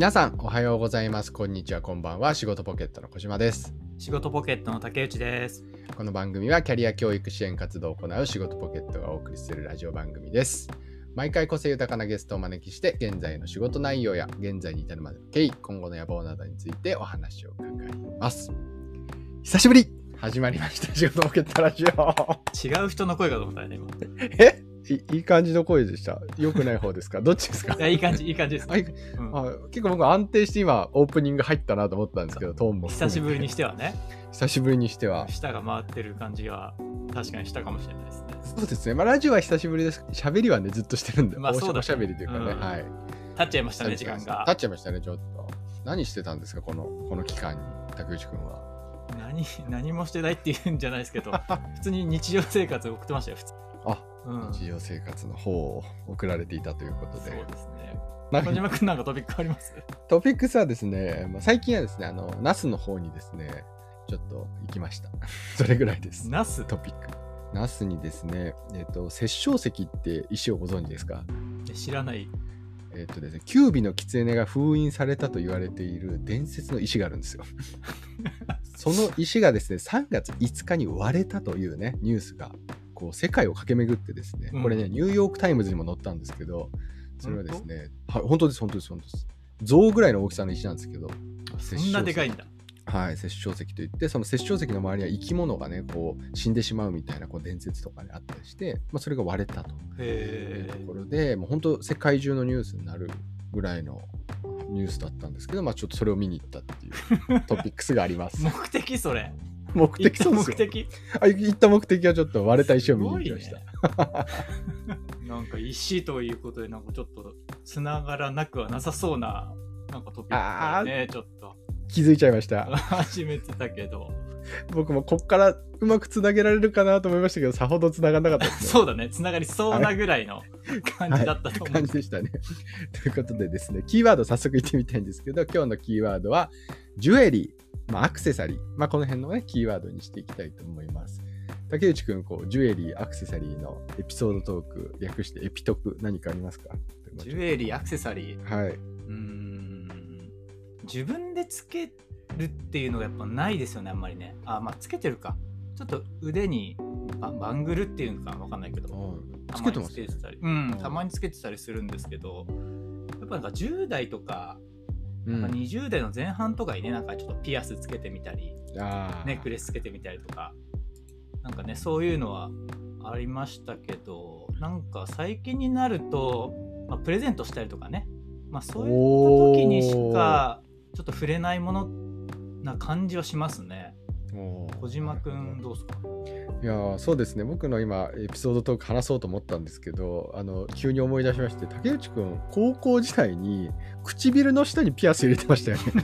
皆さんおはようございます。こんにちはこんばんは。仕事ポケットの小島です。仕事ポケットの竹内です。この番組はキャリア教育支援活動を行う仕事ポケットがお送りするラジオ番組です。毎回個性豊かなゲストをお招きして現在の仕事内容や現在に至るまでの経緯今後の野望などについてお話を伺います。久しぶり!始まりました仕事ポケットラジオ。違う人の声かと思ったよね、今。いえいいい感じの声でした。良くない方ですか？どっちですか？や、いい感じ、いい感じです。あい。うん。あ結構僕安定して今オープニング入ったなと思ったんですけどトーンも久しぶりにしてはね、久しぶりにしては。舌が回ってる感じは確かにしたかもしれないですね。そうですね。まあラジオは久しぶりです。喋りはねずっとしてるんで、まあそうだね。おしゃべりというかね、うん。はい。経っちゃいましたね、時間が。経。っちゃいましたねちょっと。何してたんですか？このこの期間に竹内くんは。何、何もしてないって言うんじゃないですけど、普通に日常生活を送ってましたよ、普通。日常生活の方を送られていたということで。そうですね。なんか小島くんなんかトピックあります？トピックスはですね、まあ、最近はですねあの那須の方にですねちょっと行きました。それぐらいです。那須？トピック。那須にですねえっ、と殺生石って石をご存知ですか？知らない。えっ、とですね、キュービの狐が封印されたと言われている伝説の石があるんですよ。その石がですね、3月5日に割れたというね、ニュースが、こう、世界を駆け巡ってですね、うんこれね、ニューヨークタイムズにも載ったんですけど、それはですね、はい、本当です、本当です、本当です。象ぐらいの大きさの石なんですけど、そんなでかいんだ。はい、殺生石といって、その殺生石の周りには生き物がね、こう、死んでしまうみたいなこう伝説とかね、あったりして、まあ、それが割れたと。へとこえ。ろで、もう本当世界中のニュースになるぐらいのニュースだったんですけど、まあちょっとそれを見に行ったっていうトピックスがあります。目的それ。目的そうですよ目的。あ行った目的はちょっと割れた石を見に行きました。ね なんか石ということでなんかちょっとつながらなくはなさそうななんかトピックねちょっと気づいちゃいました。始めてたけど僕もこっからうまくつなげられるかなと思いましたけど、さほどつながんなかったですね。そうだねつながりそうなぐらいの感じだったと思う、感じでしたね。ということでですね、キーワード早速言ってみたいんですけど、今日のキーワードは、ジュエリー、まあ、アクセサリー、まあ、この辺のね、キーワードにしていきたいと思います。竹内くん、こう、ジュエリー、アクセサリーのエピソードトーク、略してエピトク、何かありますか？ジュエリーアクセサリー？はい。うーん。自分でつけるっていうのがやっぱないですよねあんまりね。あまあつけてるか。ちょっと腕にババングルっていうのかわかんないけど。つけてますたまにつけてたり、うん、たまにつけてたりするんですけど、やっぱなんか10代とか、うん。なんか20代の前半とかにね、なんかちょっとピアスつけてみたり、ネックレスつけてみたりとか、なんかね、そういうのはありましたけど、なんか最近になると、まあ、プレゼントしたりとかね、まあそういった時にしかちょっと触れないものな感じはしますね。小島くんどうですか？いやーそうですね。僕の今エピソードトーク話そうと思ったんですけどあの急に思い出しまして竹内くん高校時代に唇の下にピアス入れてましたよね。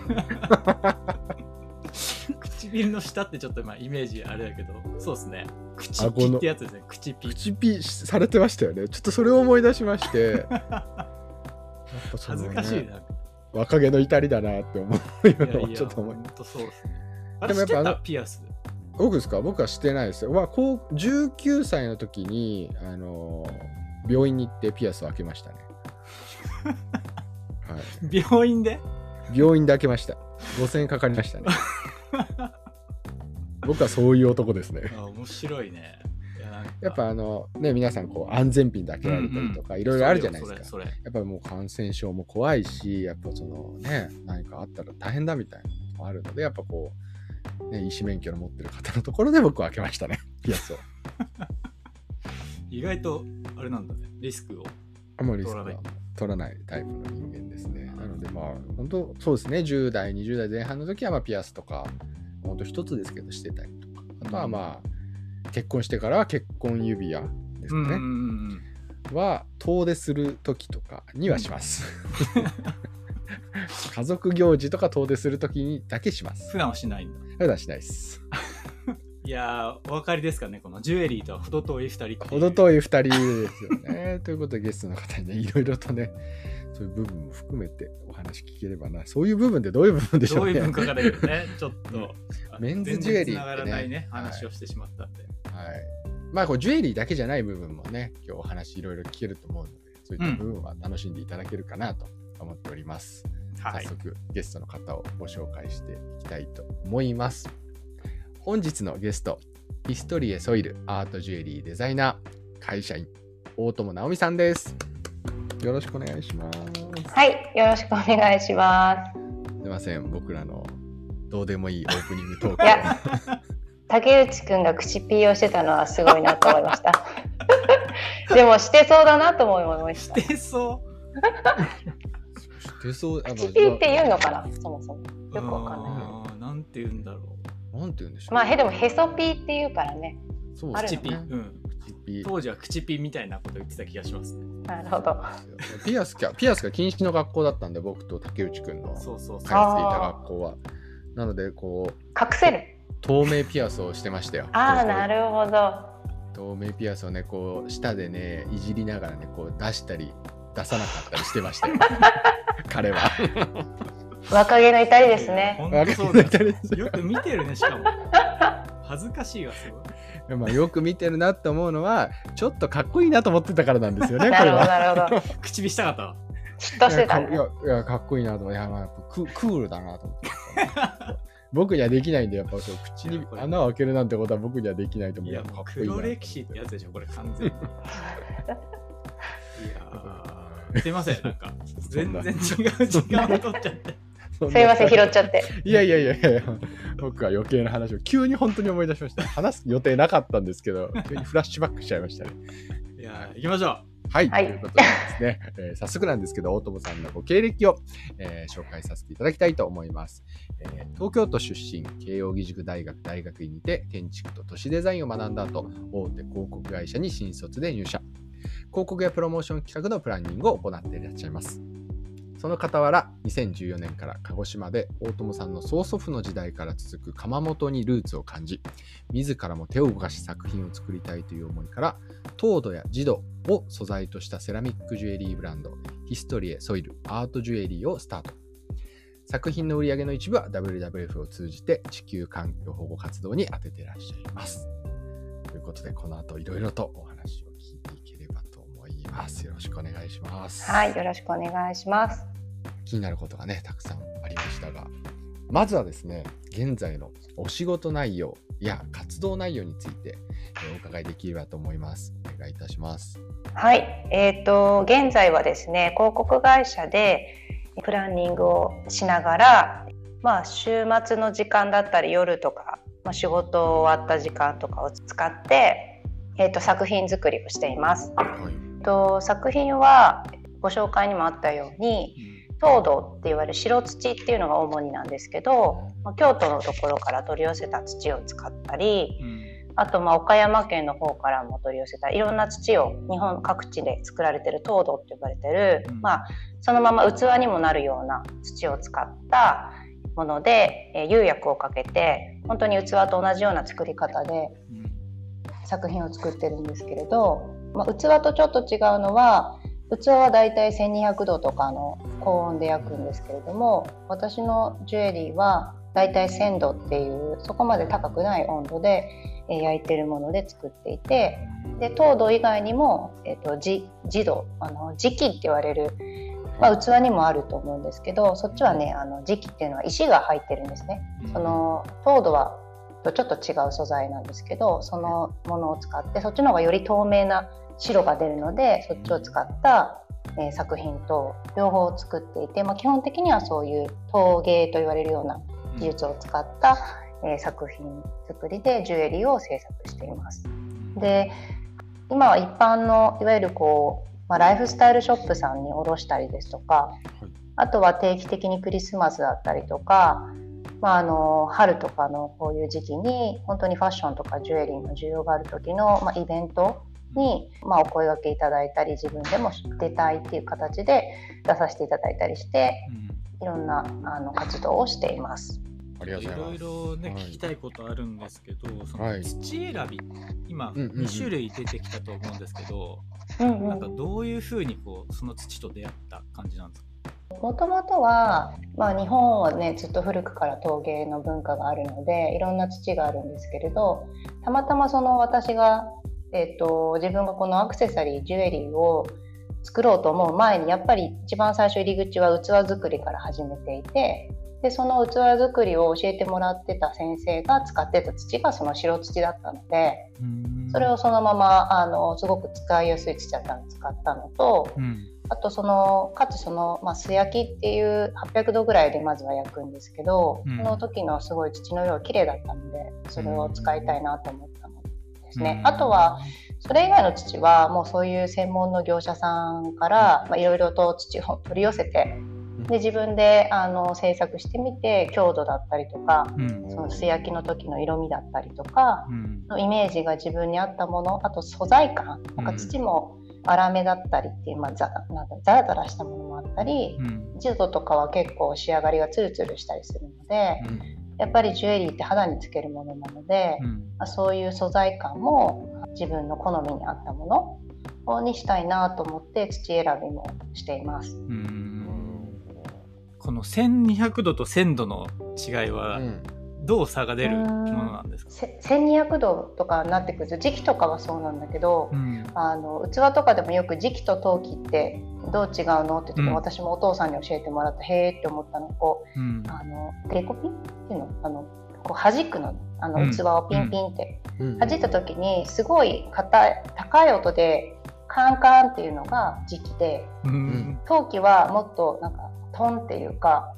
唇の下ってちょっと今イメージあれだけどそうですね。口ピってやつですね。口ピ口ピされてましたよね。ちょっとそれを思い出しまして。やっぱそのね恥ずかしいな、若気の至りだなって思う今のいやいやちょっと思いほんとそうですねあれ知ってでもやっぱあのた？ピアス。僕ですか？僕はしてないですよ、まあ、こう19歳の時にあの病院に行ってピアスを開けましたね。はい。病院で？病院で開けました。5000円かかりましたね。僕はそういう男ですね。あ面白いね。いやっぱあのね、皆さんこう安全ピンで開けられたりとか、いろいろあるじゃないですか。それそれ。やっぱもう感染症も怖いし、やっぱそのね、何かあったら大変だみたいなのもあるので、やっぱこう、ね、医師免許の持ってる方のところで僕は開けましたね、ピアスを。意外とあれなんだねリスクをあんまりリスクは取らないタイプの人間ですね。なのでまあ、本当そうですね、10代、20代前半の時はまあピアスとか、本当一つですけどしてたりとか、あとはまあ、結婚してからは結婚指輪ですかね。うんうんうんは遠出する時とかにはします。家族行事とか遠出する時にだけします。普段はしないんだ普段しないです。いやーお分かりですかねこのジュエリーとは程遠い2人程遠い2人ですよね。ということでゲストの方にね、いろいろとね、そういう部分も含めてお話聞ければな。そういう部分でどういう部分でしょうね。どういう文化かだけどね、ちょっと。メンズジュエリーってねいね、はい話をしてしまったんで。はい。まあ、こうジュエリーだけじゃない部分もね、今日お話いろいろ聞けると思うので、そういった部分は楽しんでいただけるかなと思っております。はい早速ゲストの方をご紹介していきたいと思います。本日のゲスト、ヒストリエソイルアートジュエリーデザイナー、会社員、大友直美さんです。よろしくお願いします。はい、よろしくお願いします。すみません、僕らのどうでもいいオープニングトークいや竹内くんが口ピーをしてたのはすごいなと思いました。でもしてそうだなと思いました。してそ手相あの口ピーって言うのかな、そもそも。うよくわかんないあーなんて言うんだろなんて言うんでしょう。まあ、へでもへそピーって言うからね。そううある口ピのかなうん口ピー当時は口ピみたいなこと言ってた気がしますねなるほど。ピアスかピアスが禁止の学校だったんで、僕と竹内くんの通ってそうそうそういた学校は。なので、こう、隠せる。透明ピアスをしてましたよ。ああ、なるほど。透明ピアスをね、こう、舌でね、いじりながらね、こう出したり、出さなかったりしてましたよ。彼は。若気の至りですね。本当そうだ若気の至りよく見てるねしかも恥ずかしいわすごいまあ、よく見てるなって思うのは、ちょっとかっこいいなと思ってたからなんですよね、なるほど、彼は。なるほど。口火したかった？わ嫉妬してたね。いやかいやかっこいいなと思っていや、まあ、ククールだなと思って。僕にはできないんで、やっぱそう口に穴を開けるなんてことは僕にはできないと思う。いやもう黒歴史ってやつでしょこれ完全に いやーすいませんなんか全然違う時間を取っちゃってつすいません、拾っちゃって。いやいやいやいや、僕は余計な話を急に本当に思い出しました。話す予定なかったんですけど、急にフラッシュバックしちゃいましたね。いやー行きましょうはい、はいということでですね、えー早速なんですけど、大友さんのご経歴を、えー紹介させていただきたいと思います、えー東京都出身、慶應義塾大学大学院にて建築と都市デザインを学んだ後、大手広告会社に新卒で入社。広告やプロモーション企画のプランニングを行っていらっしゃいます。その傍ら、2014年から鹿児島で大友さんの曽祖父の時代から続く窯元にルーツを感じ、自らも手を動かし作品を作りたいという思いから、糖度や磁度を素材としたセラミックジュエリーブランド、ヒストリエソイルアートジュエリーをスタート。作品の売り上げの一部は WWF を通じて地球環境保護活動に充てていらっしゃいます。ということで、この後いろいろとおと思います。よろしくお願いします。はい、よろしくお願いします。気になることがね、たくさんありましたが、まずはですね、現在のお仕事内容や活動内容についてえーお伺いできればと思います。お願いいたします。はい、えっ、と現在はですね広告会社でプランニングをしながら、まあ週末の時間だったり夜とか、まあ、仕事終わった時間とかを使って、えっ、と作品作りをしています。はい。と作品はご紹介にもあったように糖土っていわれる白土っていうのが主になんですけど、まあ京都のところから取り寄せた土を使ったり、うん。あとまあ岡山県の方からも取り寄せたいろんな土を日本各地で作られてる糖土って呼ばれてる、うん。まあ、そのまま器にもなるような土を使ったもので、えー釉薬をかけて本当に器と同じような作り方でうん。作品を作ってるんですけれど、まあ、器とちょっと違うのは器はだいたい1200度とかの高温で焼くんですけれども私のジュエリーはだいたい1000度っていうそこまで高くない温度で焼いてるもので作っていてで糖度以外にも、えー、とじ磁度あの磁器って言われる、まあ、器にもあると思うんですけどそっちはねあの磁器っていうのは石が入ってるんですね。その糖度はとちょっと違う素材なんですけどそのものを使ってそっちの方がより透明な白が出るのでそっちを使った、えー作品と両方作っていて、まあ、基本的にはそういう陶芸と言われるような技術を使った、えー作品作りでジュエリーを制作しています。で今は一般のいわゆるこう、まあ、ライフスタイルショップさんに卸したりですとか、あとは定期的にクリスマスだったりとか、まあ、あの春とかのこういう時期に本当にファッションとかジュエリーの需要がある時の、まあ、イベントに、まあ、お声掛けいただいたり自分でも出たいっていう形で出させていただいたりしていろんなあの活動をしています。ありがとうございます。いろいろね、はい聞きたいことあるんですけど、そはいの土選び、今うんうんうん2種類出てきたと思うんですけど、うんうんなんかどういうふうにこうその土と出会った感じなんですか？もともとは、まあ、日本はねずっと古くから陶芸の文化があるのでいろんな土があるんですけれどたまたまその私が、えっと自分がこのアクセサリージュエリーを作ろうと思う前にやっぱり一番最初入り口は器作りから始めていてでその器作りを教えてもらってた先生が使ってた土がその白土だったのでそれをそのままあのすごく使いやすい土だったのを使ったのと、うん、あとそのかつその、まあ、素焼きっていう800度ぐらいでまずは焼くんですけど、うん、その時のすごい土の色が綺麗だったのでそれを使いたいなと思ったのですね。あとはそれ以外の土はもうそういう専門の業者さんからいろいろと土を取り寄せてで自分であの制作してみて強度だったりとか、うん、その素焼きの時の色味だったりとか、うん、のイメージが自分に合ったものあと素材感なん。か土も粗めだったりっていう、まあ、ザなんかザラザラしたものもあったり、うん、ジ度とかは結構仕上がりがツルツルしたりするので、やっぱりジュエリーって肌につけるものなので、まあ、そういう素材感も自分の好みに合ったものにしたいなと思って土選びもしています。うん。この1200度と1000度の違いは、どう差が出るものなんですか、うん、1200度とかになってくると時期とかはそうなんだけど、うん、あの器とかでもよく時期と陶器ってどう違うのって言って、うん、私もお父さんに教えてもらったへえって思ったの。こう、うん、あのテレコピンっていうの？あのこう弾くのあの器をピンピンって、弾いた時にすごい硬い高い音でカンカンっていうのが時期で、陶器はもっとなんかトンっていうか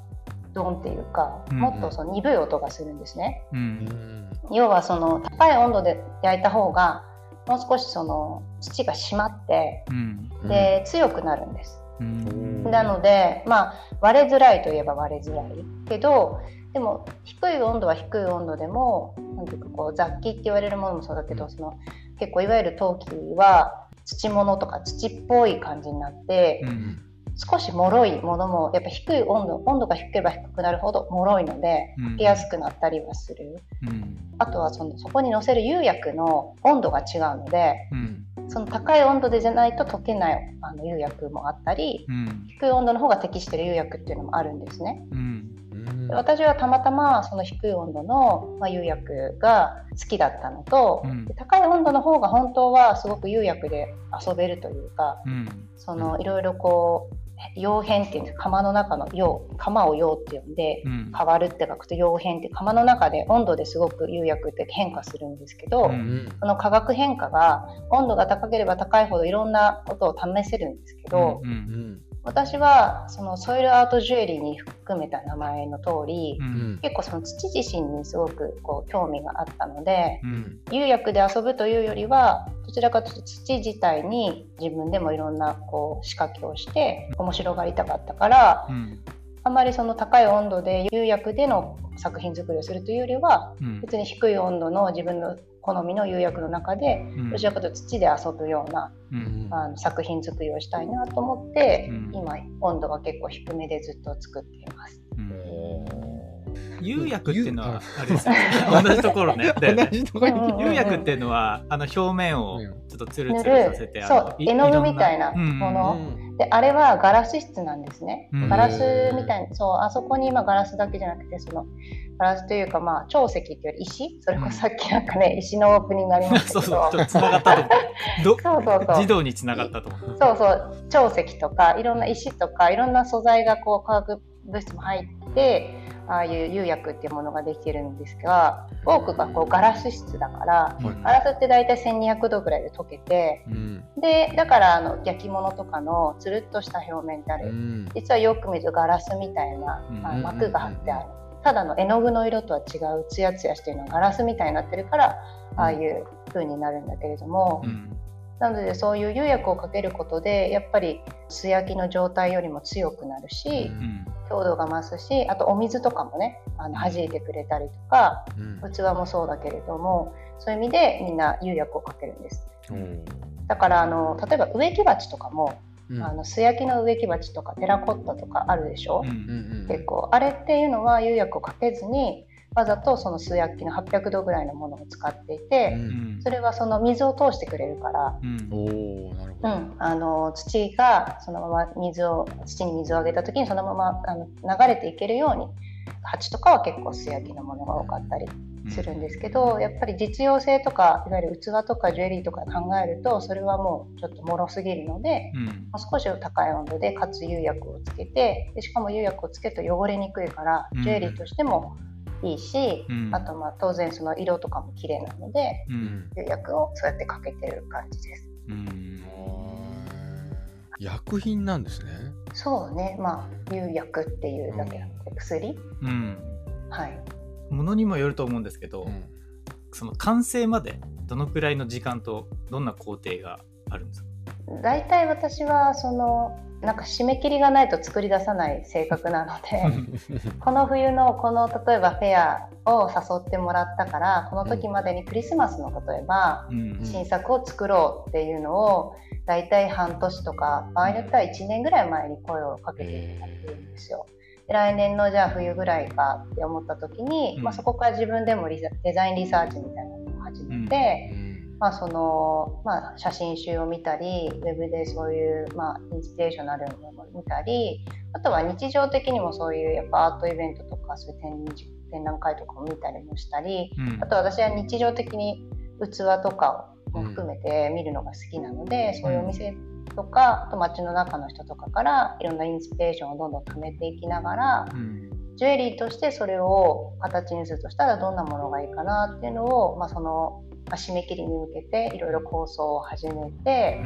ドンっていうか、もっとその鈍い音がするんですね。うん、要はその高い温度で焼いた方がもう少しその土が締まって、うん、で強くなるんです。うん、なのでまあ割れづらいといえば割れづらい。けどでも低い温度は低い温度でもなんていうかこう雑器って言われるものもそうだけどその結構いわゆる陶器は土物とか土っぽい感じになって、うん少し脆いものもやっぱ低い温度温度が低ければ低くなるほど脆いので溶けやすくなったりはする、うん、あとはそのそこにのせる釉薬の温度が違うので、うん、その高い温度でじゃないと溶けないあの釉薬もあったり、うん、低い温度の方が適してる釉薬っていうのもあるんですね。私はたまたまその低い温度の、まあ、釉薬が好きだったのと、うん、高い温度の方が本当はすごく釉薬で遊べるというか、うん、そのいろいろこう溶変っていうんです釜の中の溶釜を溶って呼んで、うん、変わるって書くと溶変って釜の中で温度ですごく釉薬って変化するんですけど、うん、その化学変化が温度が高ければ高いほどいろんなことを試せるんですけど、うん、私はそのソイルアートジュエリーに含めた名前の通り、うん、結構その土自身にすごくこう興味があったので、うん、釉薬で遊ぶというよりはどちらかというと土自体に自分でもいろんなこう仕掛けをして面白がりたかったから、うん、あまりその高い温度で釉薬での作品作りをするというよりは、別に低い温度の自分の好みの釉薬の中で、どちらかというと土で遊ぶような、うん、あの作品作りをしたいなと思って、うん、今温度が結構低めでずっと作っています。釉薬っていうのはあれですね。同じところね。釉薬っていうのは あの表面をちょっとツルツルさせてそう絵の具みたいなもの、であれはガラス質なんですね。ガラスみたいにそうあそこに今ガラスだけじゃなくてそのガラスというかまあ長石っていう石？それこそさっきなんかね、石のオープニングありましたけど。そうそうちょっとつながったと そうそうそう。児童につながったとそうそう。長石とかいろんな石とかいろんな素材がこう化学物質も入ってああいう釉薬っていうものができてるんですが多くがこうガラス質だから、うん、ガラスって大体1200度ぐらいで溶けて、うん、でだからあの焼き物とかのつるっとした表面ってある、うん、実はよく見るとガラスみたいな、あ膜が張ってある、ただの絵の具の色とは違うツヤツヤしてるのはガラスみたいになってるからああいう風になるんだけれども。なのでそういう釉薬をかけることでやっぱり素焼きの状態よりも強くなるし、強度が増すしあとお水とかもねあの弾いてくれたりとか、うん、器もそうだけれどもそういう意味でみんな釉薬をかけるんです、うん、だからあの例えば植木鉢とかも、うん、あの素焼きの植木鉢とかテラコッタとかあるでしょ、うん、結構。あれっていうのは釉薬をかけずにわざとその素焼きの800度ぐらいのものを使っていて、うん、それはその水を通してくれるから、あの土がそのまま水を土に水をあげた時にそのままあの流れていけるように鉢とかは結構素焼きのものが多かったりするんですけど、やっぱり実用性とかいわゆる器とかジュエリーとか考えるとそれはもうちょっと脆すぎるので、うん。まあ少し高い温度でかつ釉薬をつけてでしかも釉薬をつけると汚れにくいからうん。ジュエリーとしてもいいし、うん。あとまあ当然その色とかも綺麗なのでうん。釉薬をそうやってかけてる感じです。うん。薬品なんですね。そうね。まあ釉薬っていうだけなので薬。うん。はい。ものにもよると思うんですけど、うん。その完成までどのくらいの時間とどんな工程があるんですか？大体私はそのなんか締め切りがないと作り出さない性格なので この冬のこの例えばフェアを誘ってもらったからこの時までにクリスマスの例えばうん新作を作ろうっていうのを大体半年とか場合によっては1年ぐらい前に声をかけてもらってるんですよ。で来年のじゃあ冬ぐらいかって思った時に、うんまあ、そこから自分でもデザインリサーチみたいなのを始めて。まあそのまあ、写真集を見たりウェブでそういう、まあ、インスピレーショナルなものを見たりあとは日常的にもそういうやっぱアートイベントとかそういう展示展覧会とかを見たりもしたりうん。あと私は日常的に器とかも含めて見るのが好きなので、そういうお店とかあと街の中の人とかからいろんなインスピレーションをどんどん貯めていきながらうん。ジュエリーとしてそれを形にするとしたらどんなものがいいかなっていうのを、まあ、その、まあ、締め切りに向けていろいろ構想を始めて、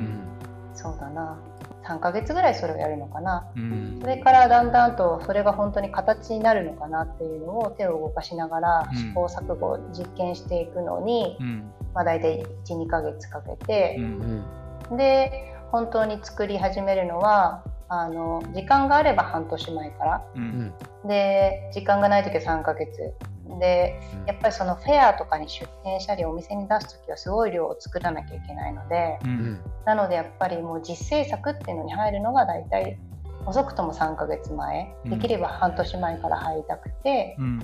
そうだな。3ヶ月ぐらいそれをやるのかな。うん。それからだんだんとそれが本当に形になるのかなっていうのを手を動かしながらうん。試行錯誤実験していくのに、うん。まあ、大体12ヶ月かけてう、ん。で本当に作り始めるのはあの時間があれば半年前から。うん。で時間がない時は3ヶ月でやっぱりそのフェアとかに出店したりお店に出す時はすごい量を作らなきゃいけないのでうん。なのでやっぱりもう実製作っていうのに入るのが大体遅くとも3ヶ月前。うん。できれば半年前から入りたくて、うん。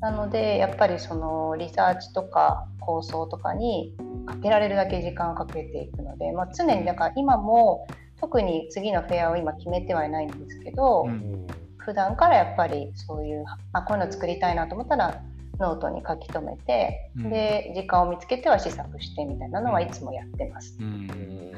なのでやっぱりそのリサーチとか構想とかにかけられるだけ時間をかけていくので、まあ、常にだから今も特に次のフェアを今決めてはいないんですけど、うん。普段からやっぱりそういうあこういうの作りたいなと思ったらノートに書き留めて、うん。で時間を見つけては試作してみたいなのはいつもやってます。うん。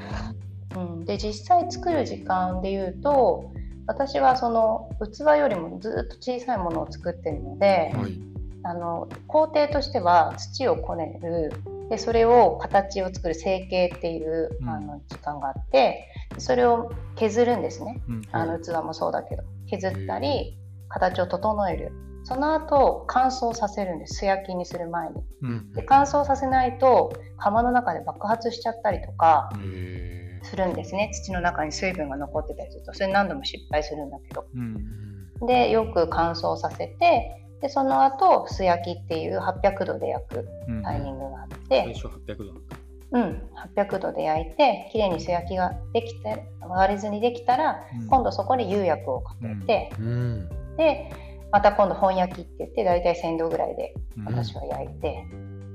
うん、で実際作る時間でいうと私はその器よりもずっと小さいものを作ってるので、はい。あの工程としては土をこねる。でそれを形を作る成形っていう、うん。あの時間があってそれを削るんですね。うん。あの器もそうだけど。削ったり形を整えるその後乾燥させるんです。素焼きにする前に。うんで乾燥させないと窯の中で爆発しちゃったりとかへするんですね。土の中に水分が残ってたりすると。それ何度も失敗するんだけど。うんでよく乾燥させてでその後素焼きっていう800度で焼くうんタイミングがあっ最て、初800度なんだ。うん、800度で焼いてきれいに素焼きができて割れずにできたら今度そこに釉薬をかけて、うん。でまた今度本焼きって言って大体1000度ぐらいでうん。私は焼いて、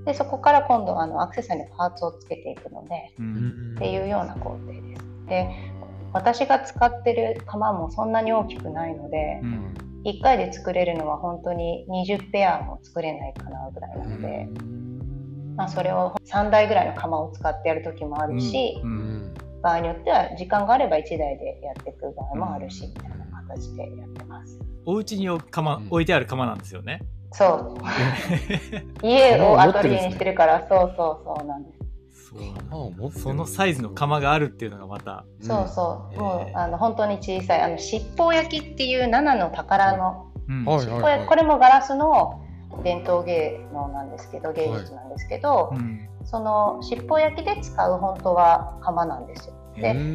でそこから今度あのアクセサリーのパーツをつけていくのでうん。っていうような工程です。で私が使ってる釜もそんなに大きくないので、うん。1回で作れるのは本当に20ペアも作れないかなぐらいなので、まあ、それを3台ぐらいの釜を使ってやる時もあるし、ううん。ん場合によっては時間があれば1台でやっていく場合もあるし、みたいな形でやってます。お家に置く釜うん。置いてある釜なんですよね。そう。家をアトリエにしてるからそうそうそうなんです。そうそのサイズの釜があるっていうのがまた。そうそう、うん。もうあの本当に小さいあの七宝焼きっていう七の宝のうん。はいはい。これこれもガラスの伝統芸能なんですけど芸術なんですけど、うん。その七宝焼きで使う本当は釜なんですよ。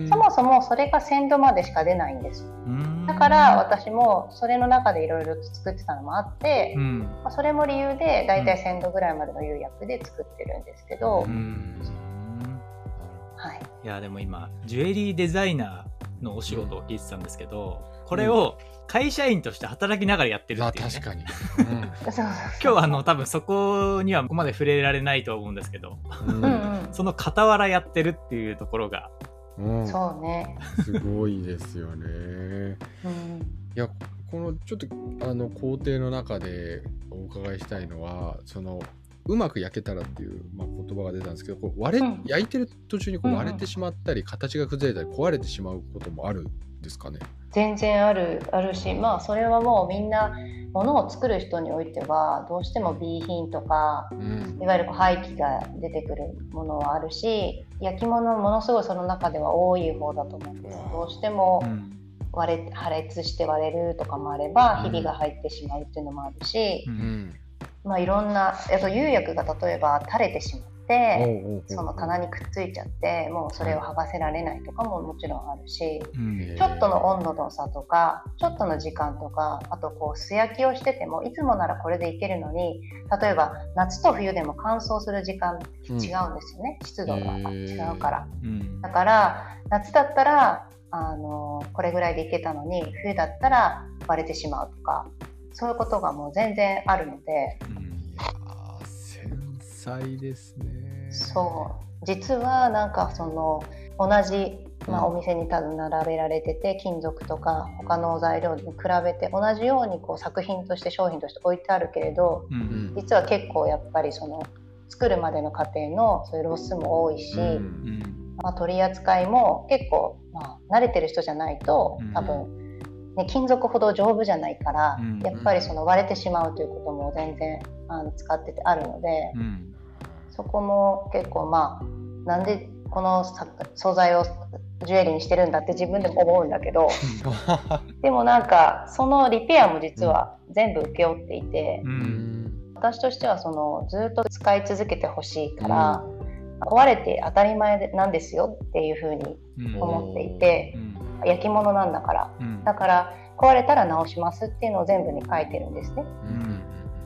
そもそもそれが1000度までしか出ないんです。うん。だから私もそれの中でいろいろと作ってたのもあって、うん。まあ、それも理由でだいたい1000度ぐらいまでの釉薬で作ってるんですけど、うん。はい、いやでも今ジュエリーデザイナーのお仕事を聞いてたんですけど、これを会社員として働きながらやってるあっていう、ね、確かに。そうそう今日はあの多分そこにはここまで触れられないと思うんですけどうんその傍らやってるっていう。ところがうん。そうね、すごいですよね。うん、いやこのちょっとあの工程の中でお伺いしたいのはそのうまく焼けたらっていう、まあ、言葉が出たんですけどこう割れ、うん。焼いてる途中にこううんうん割れてしまったり、形が崩れたり壊れてしまうこともあるんですかね。全然あるあるしまあそれはもうみんなものを作る人においてはどうしても B 品とかうん。いわゆるこう廃棄が出てくるものはあるし焼き物ものすごいその中では多い方だと思うんです。どうしてもうん。割れ破裂して割れるとかもあればうん。ひびが入ってしまうっていうのもあるし、うん。まあ、いろんなあと釉薬が例えば垂れてしまっておうおうおうその棚にくっついちゃってもうそれを剥がせられないとかももちろんあるし。ちょっとの温度の差とかちょっとの時間とかあとこう素焼きをしててもいつもならこれでいけるのに例えば夏と冬でも乾燥する時間違うんですよね、湿度が違うから。うん。だから夏だったらあのこれぐらいでいけたのに冬だったら割れてしまうとかそういうことがもう全然あるのでうんいやー繊細ですね。そう。実はなんかその同じ、まあ、うん。お店に多分並べられてて金属とか他の材料に比べて同じようにこう作品として商品として置いてあるけれどううんん。実は結構やっぱりその作るまでの過程のそういうロスも多いし、うんうん。まあ、取り扱いも結構、まあ、慣れてる人じゃないとうん。多分、ね、金属ほど丈夫じゃないから、うん。やっぱりその割れてしまうということも全然あの使っててあるので。うんそこも結構まあなんでこのさ素材をジュエリーにしてるんだって自分でも思うんだけど でもなんかそのリペアも実は全部請け負っていてううん。ん私としてはそのずっと使い続けてほしいから、壊れて当たり前なんですよっていうふうにうん。思っていてうん。焼き物なんだから。うん。だから壊れたら直しますっていうのを全部に書いてるんですね。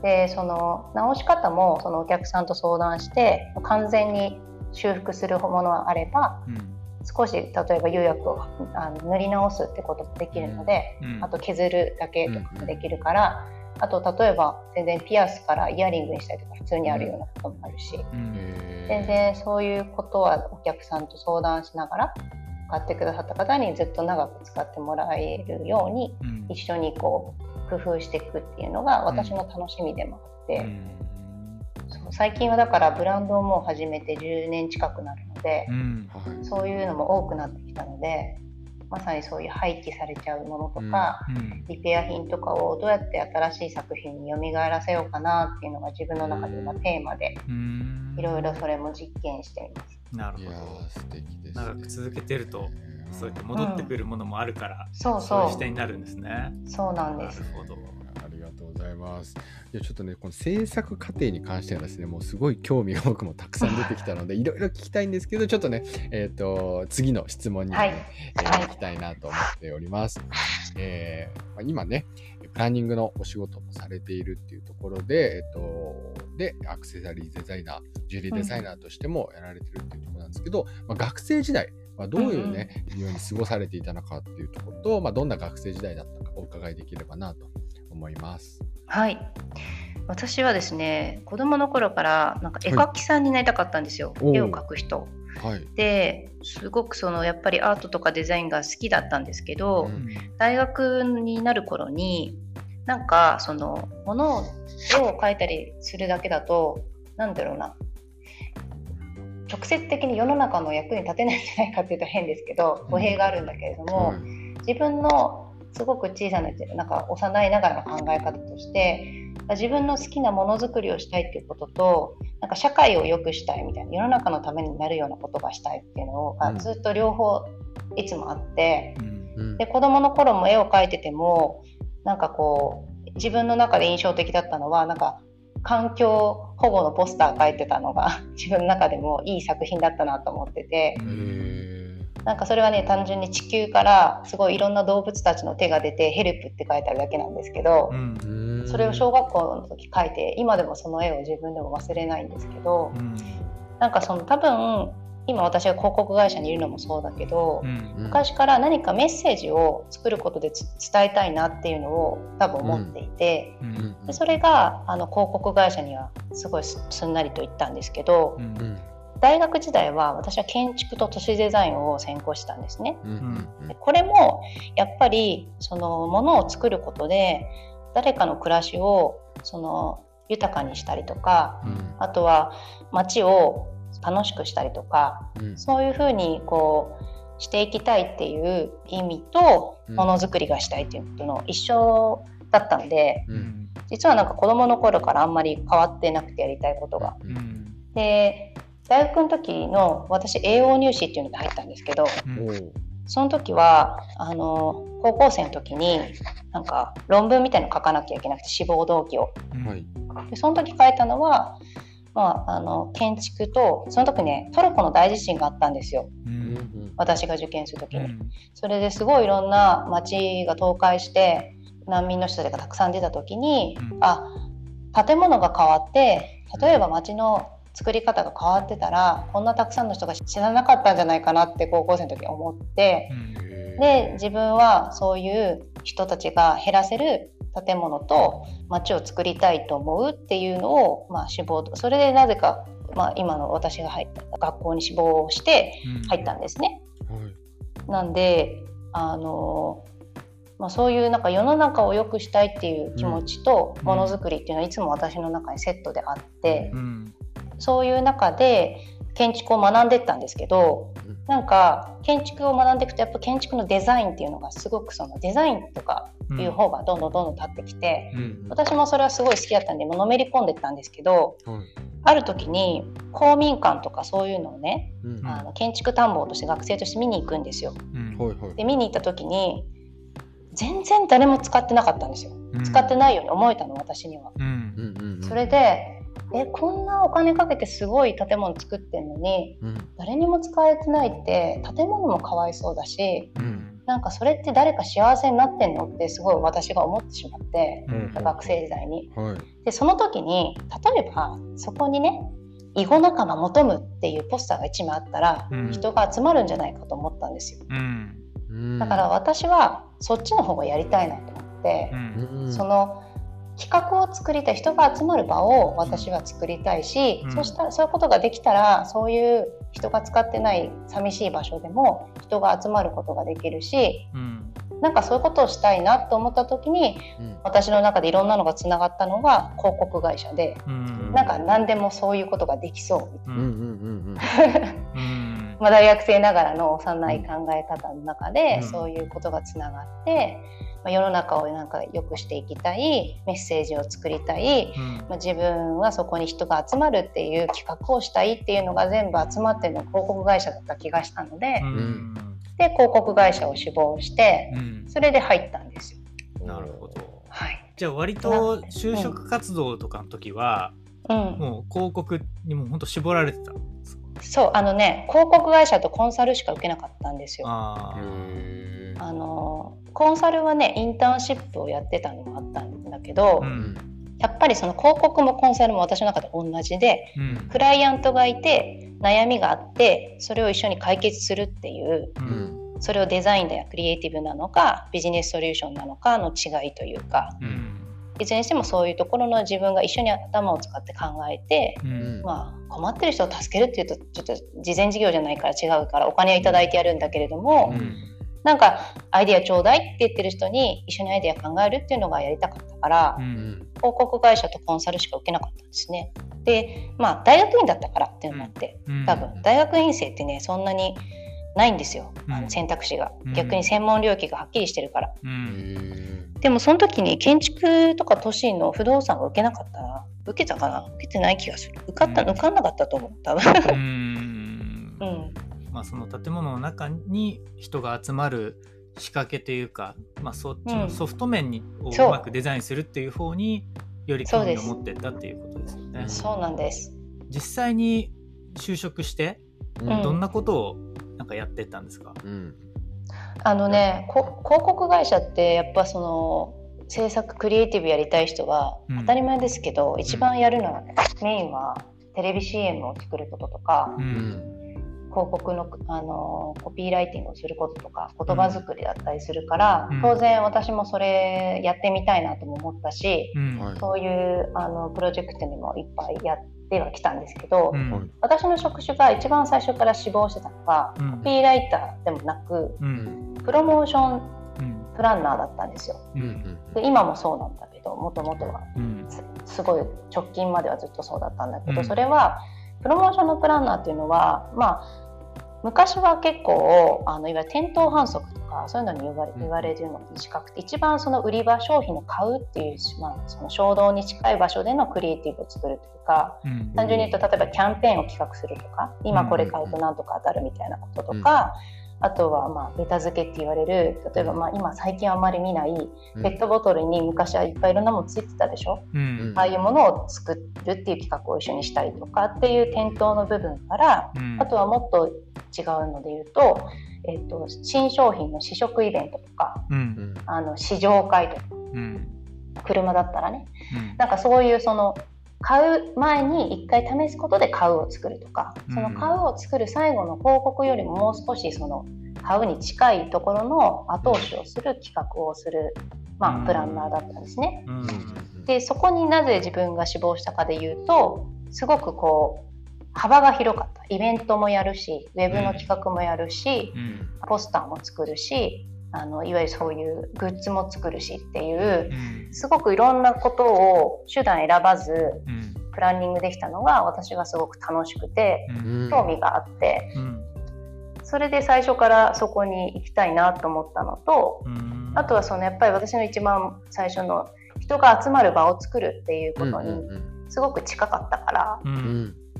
うんでその直し方もそのお客さんと相談して完全に修復するものがあればうん。少し例えば釉薬をあの塗り直すってこともできるので、うん。あと削るだけとかもできるから、あと例えば全然ピアスからイヤリングにしたりとか普通にあるようなこともあるし、うん。全然そういうことはお客さんと相談しながら買ってくださった方にずっと長く使ってもらえるようにうん。一緒にこう工夫していくっていうのが私の楽しみでもあって。うん。そう最近はだからブランドをもう始めて10年近くなるのでう、ん。はい。そういうのも多くなってきたのでまさにそういう廃棄されちゃうものとか、うん。リペア品とかをどうやって新しい作品に蘇らせようかなっていうのが自分の中で今テーマでうん。いろいろそれも実験しています。なるほど。ー素敵です、ね。長く続けてるとそうやって戻ってくるものもあるから、そうそういうそ視点になるんですね。うそうなんですなる。ほど。ありがとうございます。いやちょっとねこの制作過程に関してはですねもうすごい興味が僕もたくさん出てきたので いろいろ聞きたいんですけどちょっとねえっ、と次の質問に、ねはいえーはい行きたいなと思っております。えーまあ、今ねプランニングのお仕事もされているっていうところで、えっと、でアクセサリーデザイナージュエリーデザイナーとしてもやられてるっていうところなんですけど、まあ、学生時代はどういうね、ように過ごされていたのかっていうところと、まあ、どんな学生時代だったかお伺いできればなと思います。はい。私はですね子供の頃からなんか絵描きさんになりたかったんですよ、おう絵を描く人。はい。ですごくそのやっぱりアートとかデザインが好きだったんですけど、うん大学になる頃になんかそのものを絵を描いたりするだけだとなんだろうな直接的に世の中の役に立てないんじゃないかっていうと変ですけど語弊があるんだけれども、はい自分のすごく小さななんか幼いながらの考え方として自分の好きなものづくりをしたいっていうこととなんか社会を良くしたいみたいな世の中のためになるようなことがしたいっていうのがうん。ずっと両方いつもあって。うん。うん。で子供の頃も絵を描いててもなんかこう自分の中で印象的だったのはなんか環境保護のポスター描いてたのが 自分の中でもいい作品だったなと思ってて。なんかそれはね単純に地球からすごいいろんな動物たちの手が出て「ヘルプ」って書いてあるだけなんですけどそれを小学校の時描いて今でもその絵を自分でも忘れないんですけどうん。なんかその多分今私が広告会社にいるのもそうだけど、うん。昔から何かメッセージを作ることでつ伝えたいなっていうのを多分思っていて、うん。うん。でそれがあの広告会社にはすごいすすんなりと言ったんですけど、うん。うん。大学時代は私は建築と都市デザインを専攻してたんですね。うん。うん。でこれもやっぱりそのものを作ることで誰かの暮らしをその豊かにしたりとかうん。あとは街を楽しくしたりとかうん。そういうふうにこうしていきたいっていう意味とうん。ものづくりがしたいっていうの一緒だったんでうん。実はなんか子供の頃からあんまり変わってなくてやりたいことが。ううん。んで大学の時の私栄養入試っていうので入ったんですけどその時はあの高校生の時になんか論文みたいの書かなきゃいけなくて志望動機を。はい。でその時書いたのは、まあ、あの建築とその時ねトルコの大地震があったんですよ。ううん。ん私が受験する時に。うん。それですごいいろんな町が倒壊して難民の人たちがたくさん出た時に、うん。あ建物が変わって例えば町の作り方が変わってたらこんなたくさんの人が死ななかったんじゃないかなって高校生の時思ってうん。で自分はそういう人たちが減らせる建物と町を作りたいと思うっていうのを、まあ、志望それでなぜか、まあ、今の私が入った学校に志望をして入ったんですね。はい。なんであの、まあ、そういうなんか世の中を良くしたいっていう気持ちとうん。ものづくりっていうのはいつも私の中にセットであって、うん。そういう中で建築を学んでったんですけどうんなんか建築を学んでいくとやっぱ建築のデザインっていうのがすごくそのデザインとかいう方がどんどんどんどん立ってきて、うん。私もそれはすごい好きだったんでもうのめり込んでったんですけどはい。ある時に公民館とかそういうのをねうん。あの建築探訪として学生として見に行くんですよ。うん。はいはい。で見に行った時に全然誰も使ってなかったんですよ。うん。使ってないように思えたの私には。うん。うんうんうん。それでえこんなお金かけてすごい建物作ってんのにうん。誰にも使えてないって建物もかわいそうだしうん。なんかそれって誰か幸せになってんのってすごい私が思ってしまってうん。学生時代に。はい。でその時に例えばそこにね囲碁仲間求むっていうポスターが1枚あったら、うん。人が集まるんじゃないかと思ったんですよ。だから私はそっちの方がやりたいなと思ってその企画を作りたい人が集まる場を私は作りたいし、うん。そうしたらそういうことができたらそういう人が使ってない寂しい場所でも人が集まることができるしうん。なんかそういうことをしたいなと思った時にうん。私の中でいろんなのがつながったのが広告会社でうん。なんか何でもそういうことができそう。みたいな、まあ、大学生ながらの幼い考え方の中でうん。そういうことがつながって、まあ、世の中をなんか良くしていきたいメッセージを作りたいうん。まあ、自分はそこに人が集まるっていう企画をしたいっていうのが全部集まってるのが広告会社だった気がしたので、うん。で広告会社を志望してうん。それで入ったんですよ。うんなるほど。はい。じゃあ割と就職活動とかの時はうん、もう広告にも本当絞られてたんですか？そうあのね広告会社とコンサルしか受けなかったんですよ。あのコンサルはねインターンシップをやってたのもあったんだけど、うん。やっぱりその広告もコンサルも私の中で同じでうん。クライアントがいて悩みがあってそれを一緒に解決するっていうううん。んそれをデザインだやクリエイティブなのかビジネスソリューションなのかの違いというかうん。いずれにしてもそういうところの自分が一緒に頭を使って考えて、うん。まあ、困ってる人を助けるっていうとちょっと事前事業じゃないから違うからお金はいただいてやるんだけれども、うんなんかアイデアちょうだいって言ってる人に一緒にアイデア考えるっていうのがやりたかったから、ううん。ん広告会社とコンサルしか受けなかったんですね。でまあ大学院だったからっていうのもあって、うん多分大学院生ってねそんなにないんですよ、あうん。の選択肢が。うん。逆に専門領域がはっきりしてるから、でもその時に建築とか都市の不動産が受けなかったな受けたかな？受けてない気がする。受かった、うん。受かんなかったと思う多分。うん。うんまあその建物の中に人が集まる仕掛けというか、まあ、そっちのソフト面に、をうそう。まくデザインするっていう方により興味を持ってったっていうことですよね。そうなんです。実際に就職してうん。どんなことをなんかやってったんですか、うん。あのねこ広告会社ってやっぱその制作クリエイティブやりたい人はうん。当たり前ですけど、一番やるのは、メインはテレビ CM を作ることとか、ううんん広告のあのコピーライティングをすることとか言葉作りだったりするから、うん。当然私もそれやってみたいなとも思ったし、うん。はい。そういうあのプロジェクトにもいっぱいやってはきたんですけど、うん。はい。私の職種が一番最初から志望してたのが、うん。コピーライターでもなくうん。プロモーションうん。プランナーだったんですよ。ううん。んで今もそうなんだけどもともとは。うん。すすごい直近まではずっとそうだったんだけど、うん。それはプロモーションのプランナーっていうのはまあ昔は結構あのいわゆる店頭反則とかそういうのに言われうん。言われるのが近くて一番その売り場商品を買うっていう、まあ、その衝動に近い場所でのクリエイティブを作るというかうん。単純に言うと例えばキャンペーンを企画するとか今これ買うとなんとか当たるみたいなこととか、あとはまあベタ付けって言われる例えばまあ今最近あんまり見ないうん。ペットボトルに昔はいっぱいいろんなものついてたでしょ、うんああいうものを作るっていう企画を一緒にしたりとかっていう店頭の部分からうん。あとはもっと違うので言うと,、えっと新商品の試食イベントとかうんうん。あの試乗会とかうん。車だったらね。うん。なんかそういうその買う前に一回試すことで買うを作るとかその買うを作る最後の広告よりももう少しその買うに近いところの後押しをする企画をする、まうん。あ、プランナーだったんですね。でそこになぜ自分が志望したかで言うとすごくこう幅が広かった。イベントもやるしウェブの企画もやるし、うん。ポスターも作るしあのいわゆるそういうグッズも作るしっていううん。すごくいろんなことを手段選ばずうん。プランニングできたのが私がすごく楽しくて興味があって。うん。それで最初からそこに行きたいなと思ったのとうん。あとはそのやっぱり私の一番最初の人が集まる場を作るっていうことにすごく近かったから、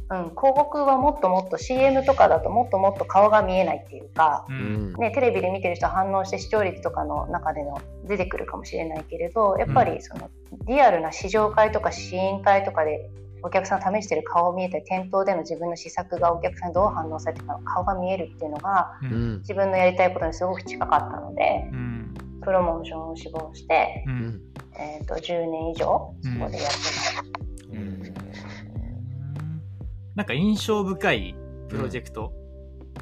ううん広告はもっともっと CM とかだともっともっと顔が見えないっていうか、ううん。んね、テレビで見てる人は反応して視聴率とかの中での出てくるかもしれないけれどやっぱりそのリアルな試乗会とか試飲会とかでお客さん試してる顔を見えたり店頭での自分の試作がお客さんにどう反応されてるかの顔が見えるっていうのがううん。ん自分のやりたいことにすごく近かったのでうん。プロモーションを志望して、ううん。んえー、と10年以上そこでやってます。うんなんか印象深いプロジェクト、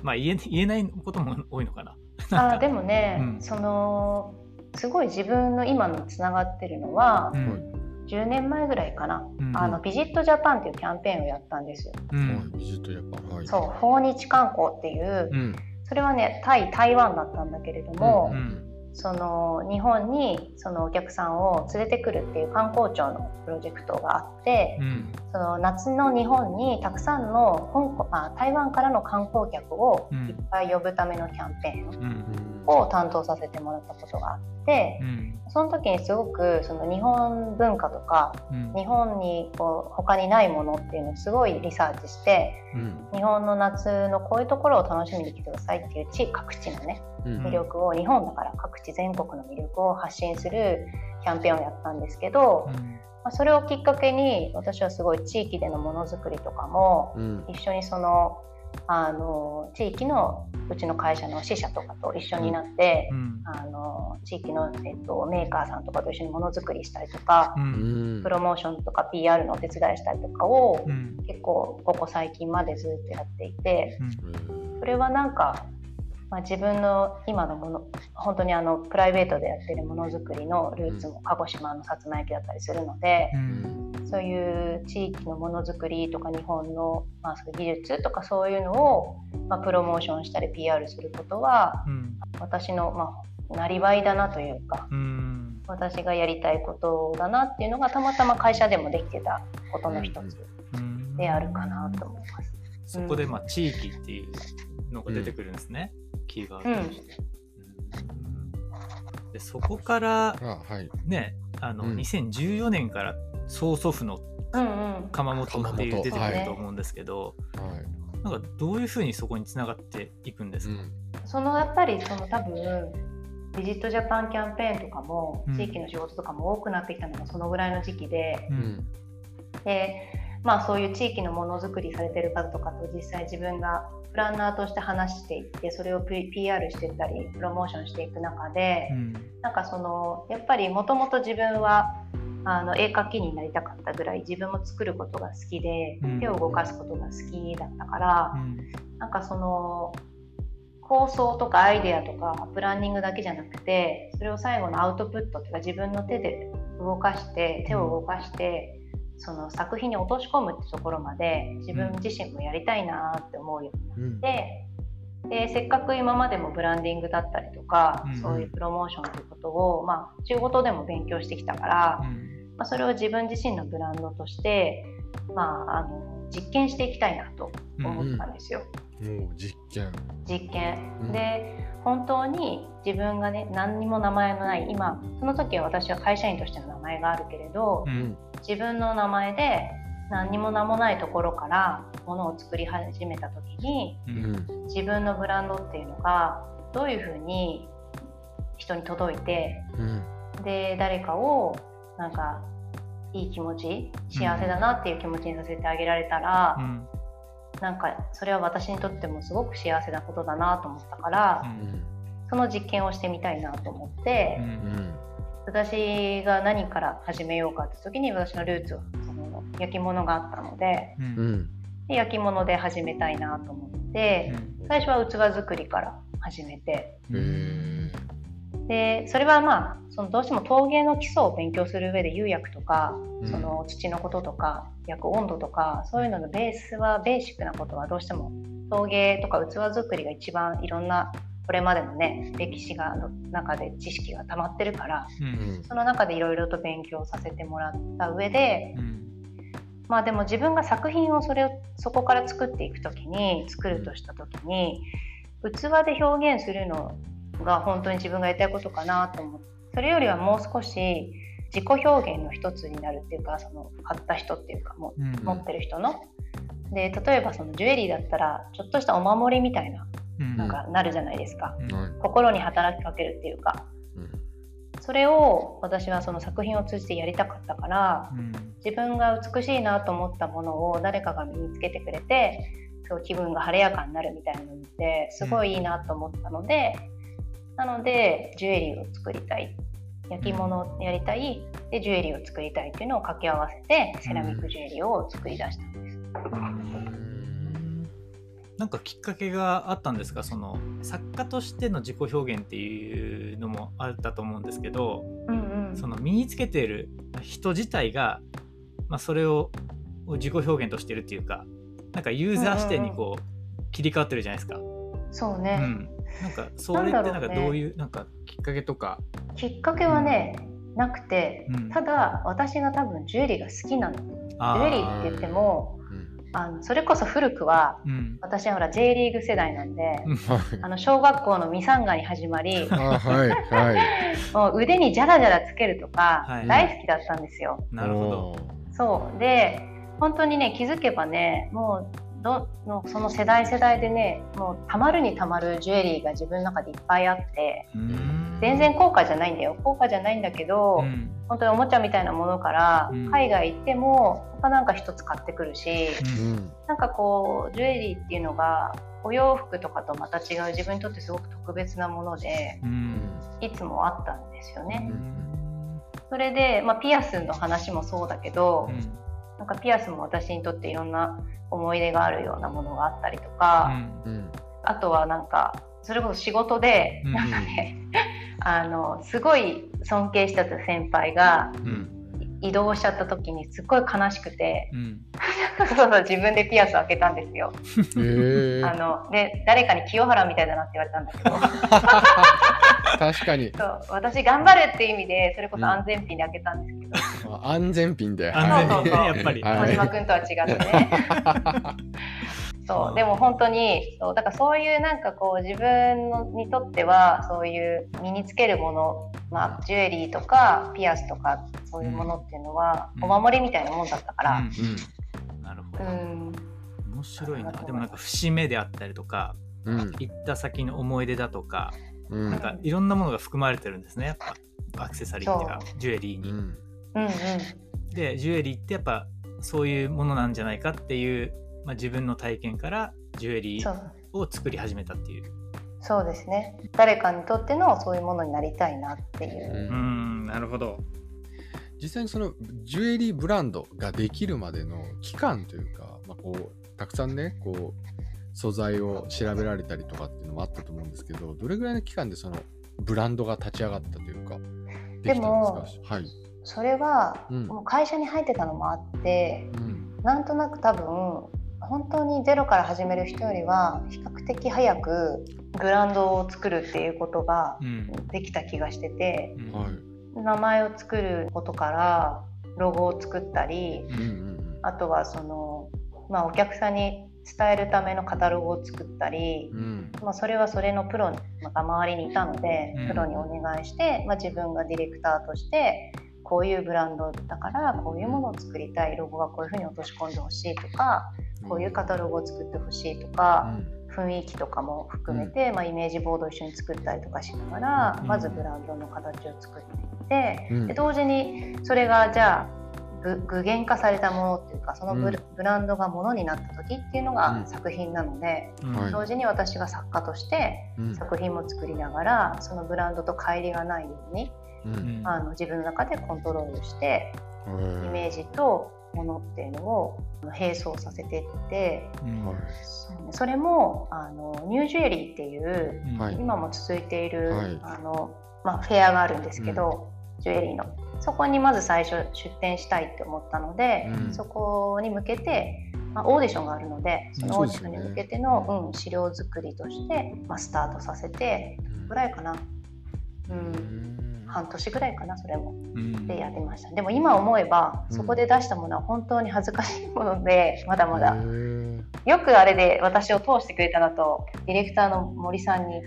まあ言え言えないことも多いのかな。あーでもね、うん。そのすごい自分の今のつながってるのは、うん。10年前ぐらいかな、うんあのビジットジャパンっていうキャンペーンをやったんですよ。うん。ビジットジャパンはい。そう訪日観光っていう、うん。それはねタイ台湾だったんだけれども、うんその日本にそのお客さんを連れてくるっていう観光庁のプロジェクトがあって、うん。その夏の日本にたくさんの香港あ台湾からの観光客をうん。いっぱい呼ぶためのキャンペーンうん。を担当させてもらったことがあって、うん。その時にすごくその日本文化とかうん。日本にこう他にないものっていうのをすごいリサーチしてうん。日本の夏のこういうところを楽しみに来てくださいっていう地各地のねうん魅力を日本だから各地全国の魅力を発信するキャンペーンをやったんですけど、まあ、それをきっかけに私はすごい地域でのものづくりとかもうん。一緒にそのあの地域のうちの会社の支社とかと一緒になって、うん。あの地域の、えっと、メーカーさんとかと一緒にものづくりしたりとか、ううん。んプロモーションとか PR のお手伝いしたりとかを、うん。結構ここ最近までずっとやっていてうん。それはなんか、まあ、自分の今のもの本当にあのプライベートでやってるものづくりのルーツも鹿児島のさつま焼きだったりするので、うん。そういう地域のものづくりとか日本の、まあ、技術とかそういうのを、まあ、プロモーションしたり PR することはうん。私の、まあ、なりわいだなというかうん。私がやりたいことだなっていうのがたまたま会社でもできてたことの一つうん。であるかなと思います。そこでまあ地域っていうのが出てくるんですね、キーワードとして、うん。でそこからあはい。ねあの、うん。2014年から曽祖父のうんうん。窯元っていう出てくはい。ると思うんですけど、はい。なんかどういうふうにそこにつながっていくんですか、うん。そのやっぱりその多分ビジットジャパンキャンペーンとかもうん。地域の仕事とかも多くなってきたのがそのぐらいの時期で、ううんん。でまあそういう地域のものづくりされてる方とかと実際自分がプランナーとして話していってそれを PR していったりプロモーションしていく中で、うん。なんかそのやっぱりもともと自分はあの絵描きになりたかったぐらい自分も作ることが好きで、うん。手を動かすことが好きだったから、うん。なんかその構想とかアイデアとかプランニングだけじゃなくてそれを最後のアウトプットっていうか自分の手で動かして手を動かして、その作品に落とし込むってところまで自分自身もやりたいなって思うようにうんなってでせっかく今までもブランディングだったりとか、うんそういうプロモーションということを、まあ、仕事でも勉強してきたから、うん。まあ、それを自分自身のブランドとして、まあ、あの実験していきたいなと思ったんですよ。もう実験。実験、うんで本当に自分がね何にも名前のない今その時は私は会社員としての名前があるけれど、うん自分の名前で何にも名もないところからものを作り始めた時にううんん。自分のブランドっていうのがどういうふうに人に届いてうん。で誰かをなんかいい気持ち幸せだなっていう気持ちにさせてあげられたら、うんなんかそれは私にとってもすごく幸せなことだなと思ったから、うんその実験をしてみたいなと思って、うん。私が何から始めようかって時に私のルーツはその焼き物があったのでうんうん。で焼き物で始めたいなと思って、最初は器作りから始めて。でそれはまあそのどうしても陶芸の基礎を勉強する上で釉薬とか、うんその土のこととか焼く温度とかそういうののベースはベーシックなことはどうしても陶芸とか器作りが一番いろんなこれまでのね歴史がの中で知識が溜まってるからううんん。その中でいろいろと勉強させてもらった上でうんまあでも自分が作品をそれをそこから作っていく時に作るとした時に器で表現するのが本当に自分がやりたいことかなと思ってそれよりはもう少し自己表現の一つになるっていうかその買った人っていうかもう持ってる人の。で例えばそのジュエリーだったらちょっとしたお守りみたいなうん。なんかなるじゃないですか。うん。はい。心に働きかけるっていうか。うん。それを私はその作品を通じてやりたかったからうん。自分が美しいなと思ったものを誰かが身につけてくれてそう気分が晴れやかになるみたいなのってすごいいいなと思ったので、なのでジュエリーを作りたい。焼き物をやりたい。でジュエリーを作りたいっていうのを掛け合わせてセラミックジュエリーを作り出したんです。なんかきっかけがあったんですか？その作家としての自己表現っていうのもあったと思うんですけどうんうん。その身につけている人自体が、まあ、それを自己表現としてるっていうかなんかユーザー視点にこう切り替わってるじゃないですか。そうね、うん、なんかそれってなんかどういうなんかきっかけとか？きっかけはね、なくてうんただ私が多分ジュエリーが好きなのジあュエリーって言ってもうん。あのそれこそ古くはうん私はほら J リーグ世代なんで。あの小学校のミサンガに始まりあ、はい。はい。もう腕にジャラジャラつけるとかはい大好きだったんですよ。なるほど。そうで本当にね気づけばねもうどのその世代世代でねもうたまるにたまるジュエリーが自分の中でいっぱいあってうん。全然高価じゃないんだよ。高価じゃないんだけど、うん。本当におもちゃみたいなものからうん。海外行ってもやっぱなんか一つ買ってくるし、うん。うん。なんかこうジュエリーっていうのがお洋服とかとまた違う自分にとってすごく特別なものでうん。いつもあったんですよね。うん。それで、まあ、ピアスの話もそうだけど、うんなんかピアスも私にとっていろんな思い出があるようなものがあったりとか、うん。あとはなんかそれこそ仕事で、うん。なんかねあのすごい尊敬した先輩がうん移動しちゃった時にすっごい悲しくてうんそうそう自分でピアス開けたんですよ。へえ。あので誰かに清原みたいだなって言われたんだけど確かに。そう私頑張るっていう意味でそれこそ安全ピンで開けたんですけど、あ安全ピンで。安全にねそうそうそうやっぱり。島君とは違ってね。そうでも本当にそうだからそういうなんかこう自分のにとってはそういう身につけるもの、まあ、ジュエリーとかピアスとかそういうものっていうのはうんお守りみたいなもんだったから、うんうん。なるほど。うん面白いな。でもなんか節目であったりとか、うん。行った先の思い出だとか、うん。なんかいろんなものが含まれてるんですね。やっぱアクセサリーっていうかジュエリーに。うん。うんうんでジュエリーってやっぱそういうものなんじゃないかっていう、まあ、自分の体験からジュエリーを作り始めたっていう。そうですね。誰かにとってのそういうものになりたいなっていう、うん。うんなるほど。実際にそのジュエリーブランドができるまでの期間というか、まあ、こうたくさんねこう素材を調べられたりとかっていうのもあったと思うんですけどどれぐらいの期間でそのブランドが立ち上がったというかできたんですか？はい、それは、うん。もう会社に入ってたのもあってうん。なんとなく多分本当にゼロから始める人よりは比較的早くブランドを作るっていうことがうん。できた気がしててうん。はい名前を作ることからロゴを作ったりうんうんあとはその、まあ、お客さんに伝えるためのカタログを作ったり、うん。うんまあ、それはそれのプロが周りにいたので、うん。プロにお願いして、まあ、自分がディレクターとしてこういうブランドだからこういうものを作りたいロゴはこういうふうに落とし込んでほしいとかこういうカタログを作ってほしいとか、雰囲気とかも含めて、まあ、イメージボードを一緒に作ったりとかしながら、うん。まずブランドの形を作っていって、うん。で同時にそれがじゃあ具具現化されたものっていうかそのブ,、ランドがものになった時っていうのうん。が作品なので、同時に私が作家としてうん。作品も作りながらそのブランドと乖離がないように、あの自分の中でコントロールしてイメージとものっていうのをあの並走させていって。それもあのニュージュエリーっていう今も続いている、はい。あのまあ、フェアがあるんですけど、ジュエリーの。そこにまず最初出店したいって思ったので、うん。そこに向けて、まあ、オーディションがあるのでそのオーディションに向けての、うん資料作りとして、まあ、スタートさせてぐらいかな、う、うんん半年ぐらいかなそれも。うん。でやりました。でも今思えばうん。そこで出したものは本当に恥ずかしいものでまだまだ。よくあれで私を通してくれたなとディレクターの森さんに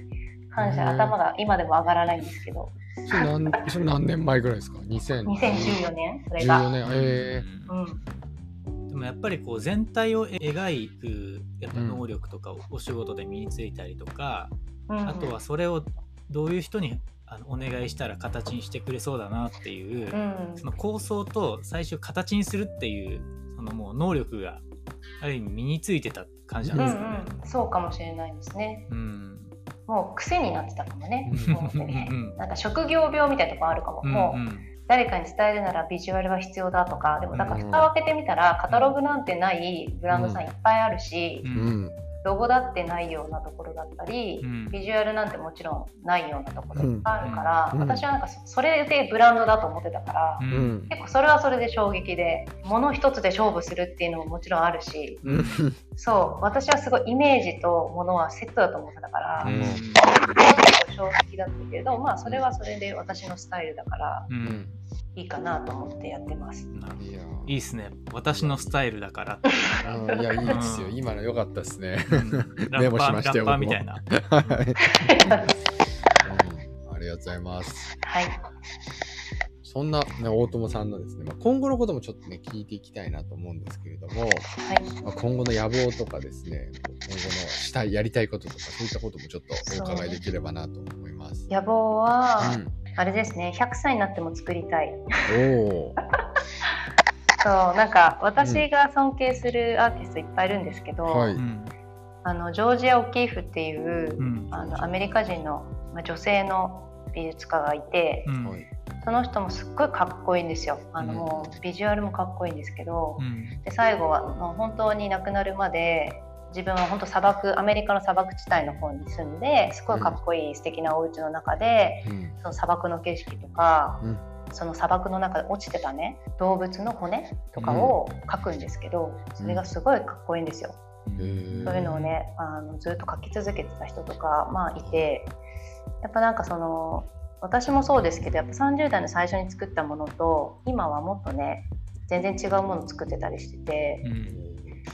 感謝うん。頭が今でも上がらないんですけど。それ何それ何年前ぐらいですか？2014 2014年それが、年。えうん、でもやっぱりこう全体を描くやっぱ能力とかをお仕事で身についたりとか、うん。あとはそれをどういう人にあのお願いしたら形にしてくれそうだなっていう、うん。その構想と最終形にするっていうそのもう能力がある意味身についてた感じうなんんですかね。うん、そうかもしれないですね。うん。もう癖になってたかもね。なんか職業病みたいなとこあるかも、うんもううん誰かに伝えるならビジュアルは必要だとか。でもだからうん蓋を開けてみたらカタログなんてないブランドさんいっぱいあるし、うーうんんロゴだってないようなところだったり、うん。ビジュアルなんてもちろんないようなところがあるから、うん。私はなんかそそれでブランドだと思ってたから、結構それはそれで衝撃で物一つで勝負するっていうのももちろんあるしうん。そう私はすごいイメージと物はセットだと思ってたから、うん衝撃だったけどまあそれはそれで私のスタイルだからううん。んいいかなと思ってやってます。いやいいっすね。私のスタイルだから、うんいやいいですよ。うん今の良かったですね。うん。ラ メモしましたよッパーみたいな。はい。うん。ありがとうございます。はい、そんな、ね、大友さんのですね、まあ、今後のこともちょっとね、聞いていきたいなと思うんですけれども、はい。まあ、今後の野望とかですね、今後のしたい、やりたいこととか、そういったこともちょっとお伺いできればなと思います。野望は、うん。あれですね100歳になっても作りたい。おー。そうなんか私が尊敬するアーティストいっぱいいるんですけど、はい。うん。あのジョージア・オキーフっていう、うん。あのアメリカ人のまあ女性の美術家がいて、うん。はいその人もすっごいかっこいいんですよ。あの、うん。ビジュアルもかっこいいんですけど、うん。で最後はもう本当に亡くなるまで自分は本当砂漠アメリカの砂漠地帯の方に住んですごいかっこいい素敵なお家の中で、うん。その砂漠の景色とか、うん。その砂漠の中で落ちてたね動物の骨とかを描くんですけど、それがすごいかっこいいんですよ。そういうのをねあのずっと描き続けてた人とか、まあ、いてやっぱなんかその私もそうですけどやっぱ30代の最初に作ったものと今はもっとね全然違うものを作ってたりしててうん。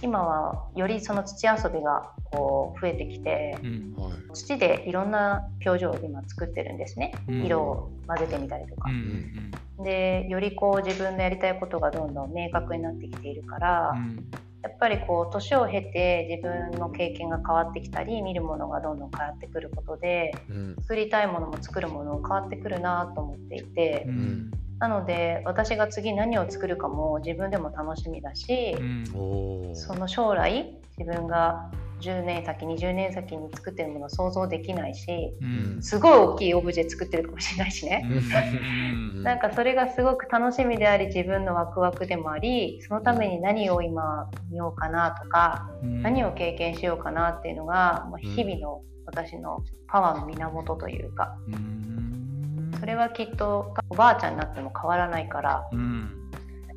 今はよりその土遊びがこう増えてきてうん。はい土でいろんな表情を今作ってるんですね。うん。色を混ぜてみたりとか。う。ん。でよりこう自分のやりたいことがどんどん明確になってきているから、うんやっぱりこう年を経て自分の経験が変わってきたり見るものがどんどん変わってくることでうん。作りたいものも作るものも変わってくるなと思っていて、うん。なので私が次何を作るかも自分でも楽しみだし、うん。その将来自分が10年先20年先に作ってるものを想像できないしうん。すごい大きいオブジェ作ってるかもしれないしね。うん。なんかそれがすごく楽しみであり自分のワクワクでもありそのために何を今見ようかなとかうん。何を経験しようかなっていうのがもう日々の私のパワーの源というかうん。それはきっとおばあちゃんになっても変わらないからうん。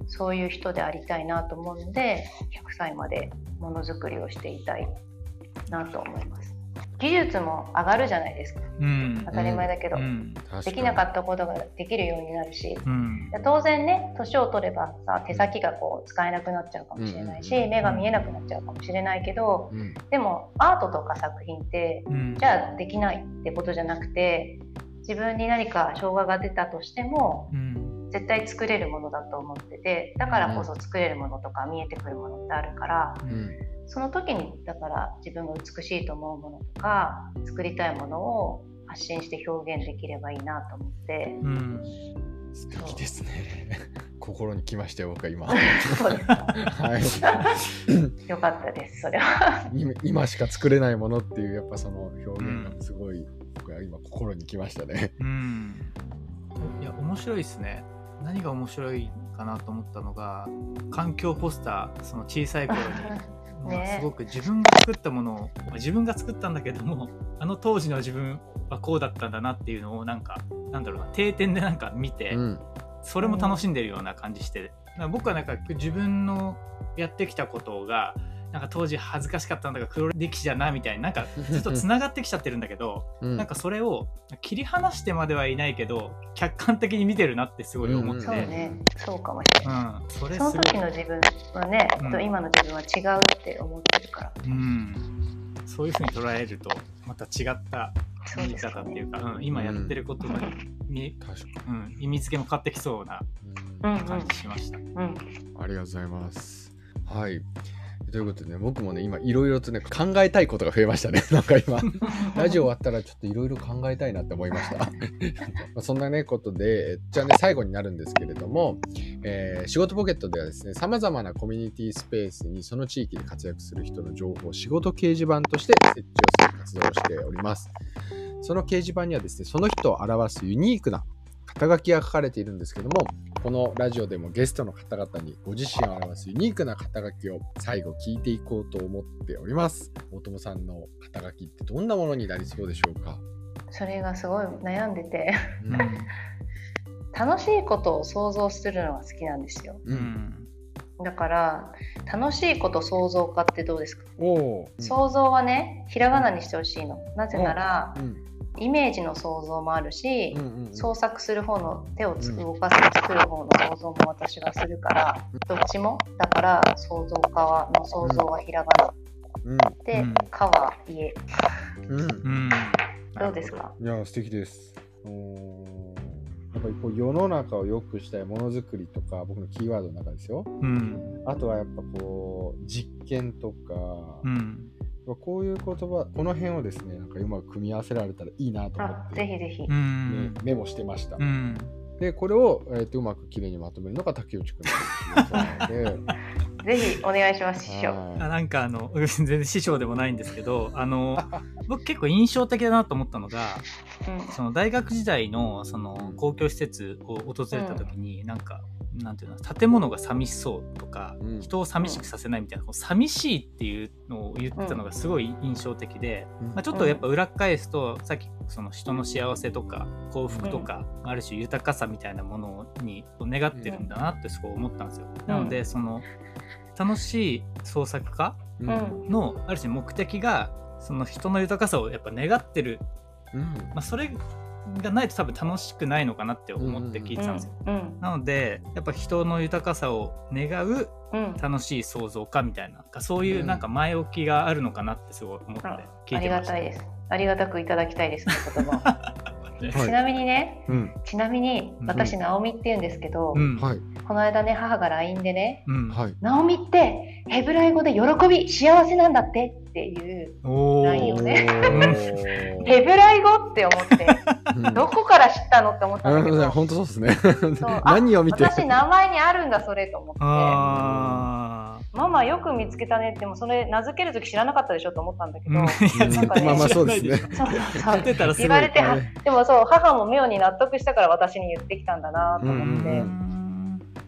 そういう人でありたいなと思うので100歳までものづくりをしていたいなと思います。技術も上がるじゃないですか。うん。当たり前だけど、うん。できなかったことができるようになるし。うん。当然ね年を取ればさ手先がこう使えなくなっちゃうかもしれないし、目が見えなくなっちゃうかもしれないけどうん。でもアートとか作品ってうん。じゃあできないってことじゃなくて自分に何か障害が出たとしてもうん絶対作れるものだと思っててだからこそ作れるものとか見えてくるものってあるからうんその時にだから自分が美しいと思うものとか作りたいものを発信して表現できればいいなと思ってうん素敵ですね。心に来ましたよ、僕は今。そうですかはい。よかったですそれは今今しか作れないものっていうやっぱその表現がすごい、僕は今心に来ましたね。うんいや面白いですね何が面白いかなと思ったのが環境ポスターその小さい頃にまあ ねすごく自分が作ったものをまあ自分が作ったんだけどもあの当時の自分はこうだったんだなっていうのをなんかなんだろうな定点でなんか見て、うん。それも楽しんでるような感じしてだから僕はなんか自分のやってきたことがなんか当時恥ずかしかったんだが黒歴史だなみたいななんか ずっとつながってきちゃってるんだけどうん。なんかそれを切り離してまではいないけど客観的に見てるなってすごい思って、そうね。そうかもしれない、うん、それその時の自分はね、うん。と今の自分は違うって思ってるから。うん、そういうふうに捉えるとまた違った見方っていうか、うん、今やってることが、に確かうん、意味付けも変わってきそうなうんうん。感じしました。うん。ありがとうございます。はい。ということでね、僕もね、今いろいろとね、考えたいことが増えましたね。なんか今、ラジオ終わったらちょっといろいろ考えたいなって思いました。まあそんなね、ことで、えじゃあね、最後になるんですけれども、えー仕事ポケットではですね、様々なコミュニティスペースにその地域で活躍する人の情報を仕事掲示板として設置をする活動をしております。その掲示板にはですね、その人を表すユニークな肩書きが書かれているんですけども、このラジオでもゲストの方々にご自身を表すユニークな肩書きを最後聞いていこうと思っております。大友さんの肩書きってどんなものになりそうでしょうか、それがすごい悩んでて。うん。楽しいことを想像するのが好きなんですよ。う、うん。んだから楽しいこと想像家ってどうですか、おお、想像はねひらがなにしてほしいの。なぜならうんイメージの想像もあるし、うんうんうん。創作する方の手をつうん動かす作る方の想像も私がするからどっちもだから想像家の想像はひらがなうん。でうん「か」は家。うん。うん。どうですか？いや素敵です。やっぱりこう世の中を良くしたいものづくりとか僕のキーワードの中ですよ。うん。あとはやっぱこう実験とか、うんこういう言葉この辺をですねなんかうまく組み合わせられたらいいなと思あって、ぜひぜひ。うねん。メモしてました。うん。でこれを、えー、とうまくきれいにまとめるのが竹内くんということなので ぜひお願いします師匠。あはなんかあの 全然師匠でもないんですけどあの 僕結構印象的だなと思ったのがうん。その大学時代のその公共施設を訪れた時に、なんかなんていうの建物が寂しそうとか、うん。人を寂しくさせないみたいなこう寂しいっていうのを言ってたのがすごい印象的で、うん。まあ、ちょっとやっぱ裏返すと、さっきその人の幸せとか幸福とか、ある種豊かさみたいなものに願ってるんだなってすごい思ったんですよ。なのでその楽しい創作家のある種目的がその人の豊かさをやっぱ願ってる、うん。まあ、それがないと多分楽しくないのかなって思って聞いてたんですよ。うん。なのでやっぱ人の豊かさを願ううん。楽しい創造家みたいなそういうなんか前置きがあるのかなってすごい思ってあ聞ありいてました。た。いです。ありがたくいただきたいですこの言葉 ねはい。ちなみにねうん。ちなみにうん。私直美って言うんですけど、うん。はい。この間ね母が LINE でねうん。はい「直美ってヘブライ語で喜び幸せなんだって」っていうお内容ね ヘブライ語って思ってうん。どこから知ったのって思ったんだけど。本当そうですね。何を見て。私名前にあるんだそれと思って。あママよく見つけたねでもそれ名付ける時知らなかったでしょと思ったんだけど、うん。うんなんかねまあまあそうですね。言われてでもそう母も妙に納得したから私に言ってきたんだなと思って、うんうん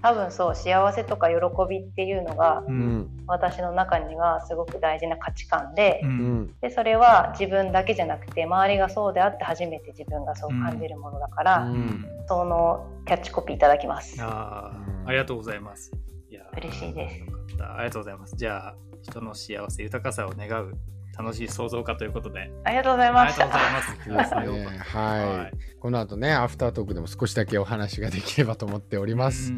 多分そう幸せとか喜びっていうのがううん。ん私の中にはすごく大事な価値観で,、ううん。んでそれは自分だけじゃなくて周りがそうであって初めて自分がそう感じるものだから、うん。そのキャッチコピーいただきます。あありがとうございます。嬉しいです。ありがとうございます。じゃあ、人の幸せ、豊かさを願う楽しい創造家ということで、ありがとうございあました。りがとうございます。はい、この後ねアフタートークでも少しだけお話ができればと思っております、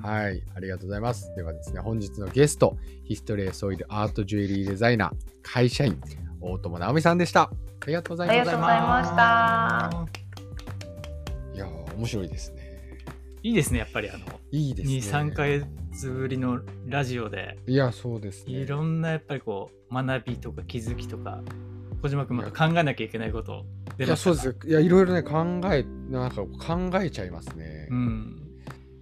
はい、ありがとうございます。ではですね、本日のゲスト、ヒストレーソイルアートジュエリーデザイナー、会社員、大友直美さんでした。ありがとうございました。ありがとうございましたいやー、面白いですね。いいですね、やっぱりあの、いいですね。2、3ヶ月ぶりのラジオで、いや、そうですね。いろんなやっぱりこう、学びとか気づきとか、小島君また考えなきゃいけないこと出いや、ましたか？そうですよ。いや、いろいろね、考え、なんか考えちゃいますね。うん。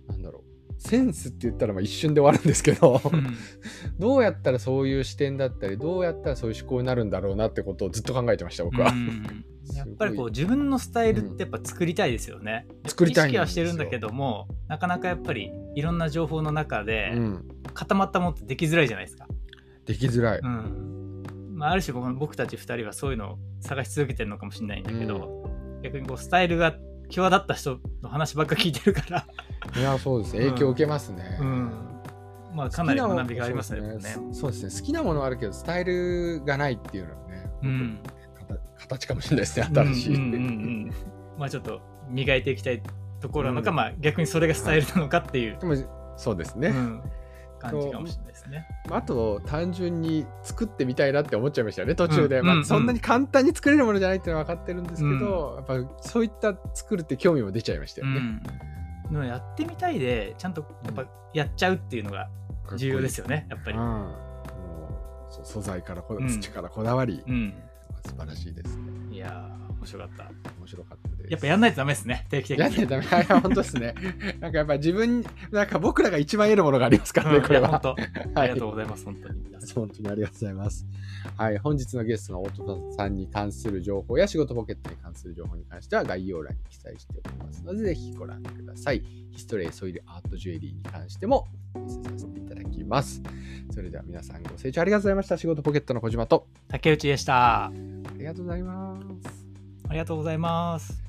なんだろう。センスって言ったらまあ一瞬で終わるんですけど、うん どうやったらそういう視点だったり、どうやったらそういう思考になるんだろうなってことをずっと考えてました、僕は。うんやっぱりこう自分のスタイルってやっぱ作りたいですよね。作りたい意識はしてるんだけどもなかなかやっぱりいろんな情報の中でうん。固まったものってできづらいじゃないですか。できづらい。うんまあ、ある種僕僕たち2人はそういうのを探し続けてるのかもしれないんだけど、逆にこうスタイルが際立った人の話ばっか聞いてるから、いや、そうです。影響を受けますね。うんまあ、かなり学びがありますね。そうですねそうですね好きなものはあるけどスタイルがないっていうのはね、うん形形かもしれないですね新しい、うんうんうん。うんまあちょっと磨いていきたいところなのか、うん。まあ逆にそれがスタイルなのかっていう、でもそうですね、うん。感じかもしれないですね。あと単純に作ってみたいなって思っちゃいましたよね途中で、まあそんなに簡単に作れるものじゃないっていうのは分かってるんですけど、やっぱそういった作るって興味も出ちゃいましたよね、やってみたいでちゃんとやっぱやっちゃうっていうのが重要ですよよねやっぱり。もうそう素材からこうん。土からこだわり、うん、素晴らしいですねいやー面白かった。面白かったやっぱやんないとダメですね定期的に。やんないとダメ。いや、本当ですね。なんかやっぱ自分、なんか僕らが一番得るものがありますからね、うんこれは。本当はいありがとうございます、本当に。本当にありがとうございます。はい、本日のゲストの大友さんに関する情報や仕事ポケットに関する情報に関しては概要欄に記載しておきますので、ぜひご覧ください。ヒストレイソイルアートジュエリーに関してもお見せさせていただきます。それでは皆さんご清聴ありがとうございました。仕事ポケットの小島と、竹内でした。ありがとうございます。ありがとうございます。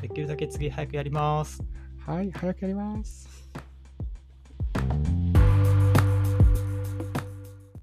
できるだけ次早くやります。はい、早くやります。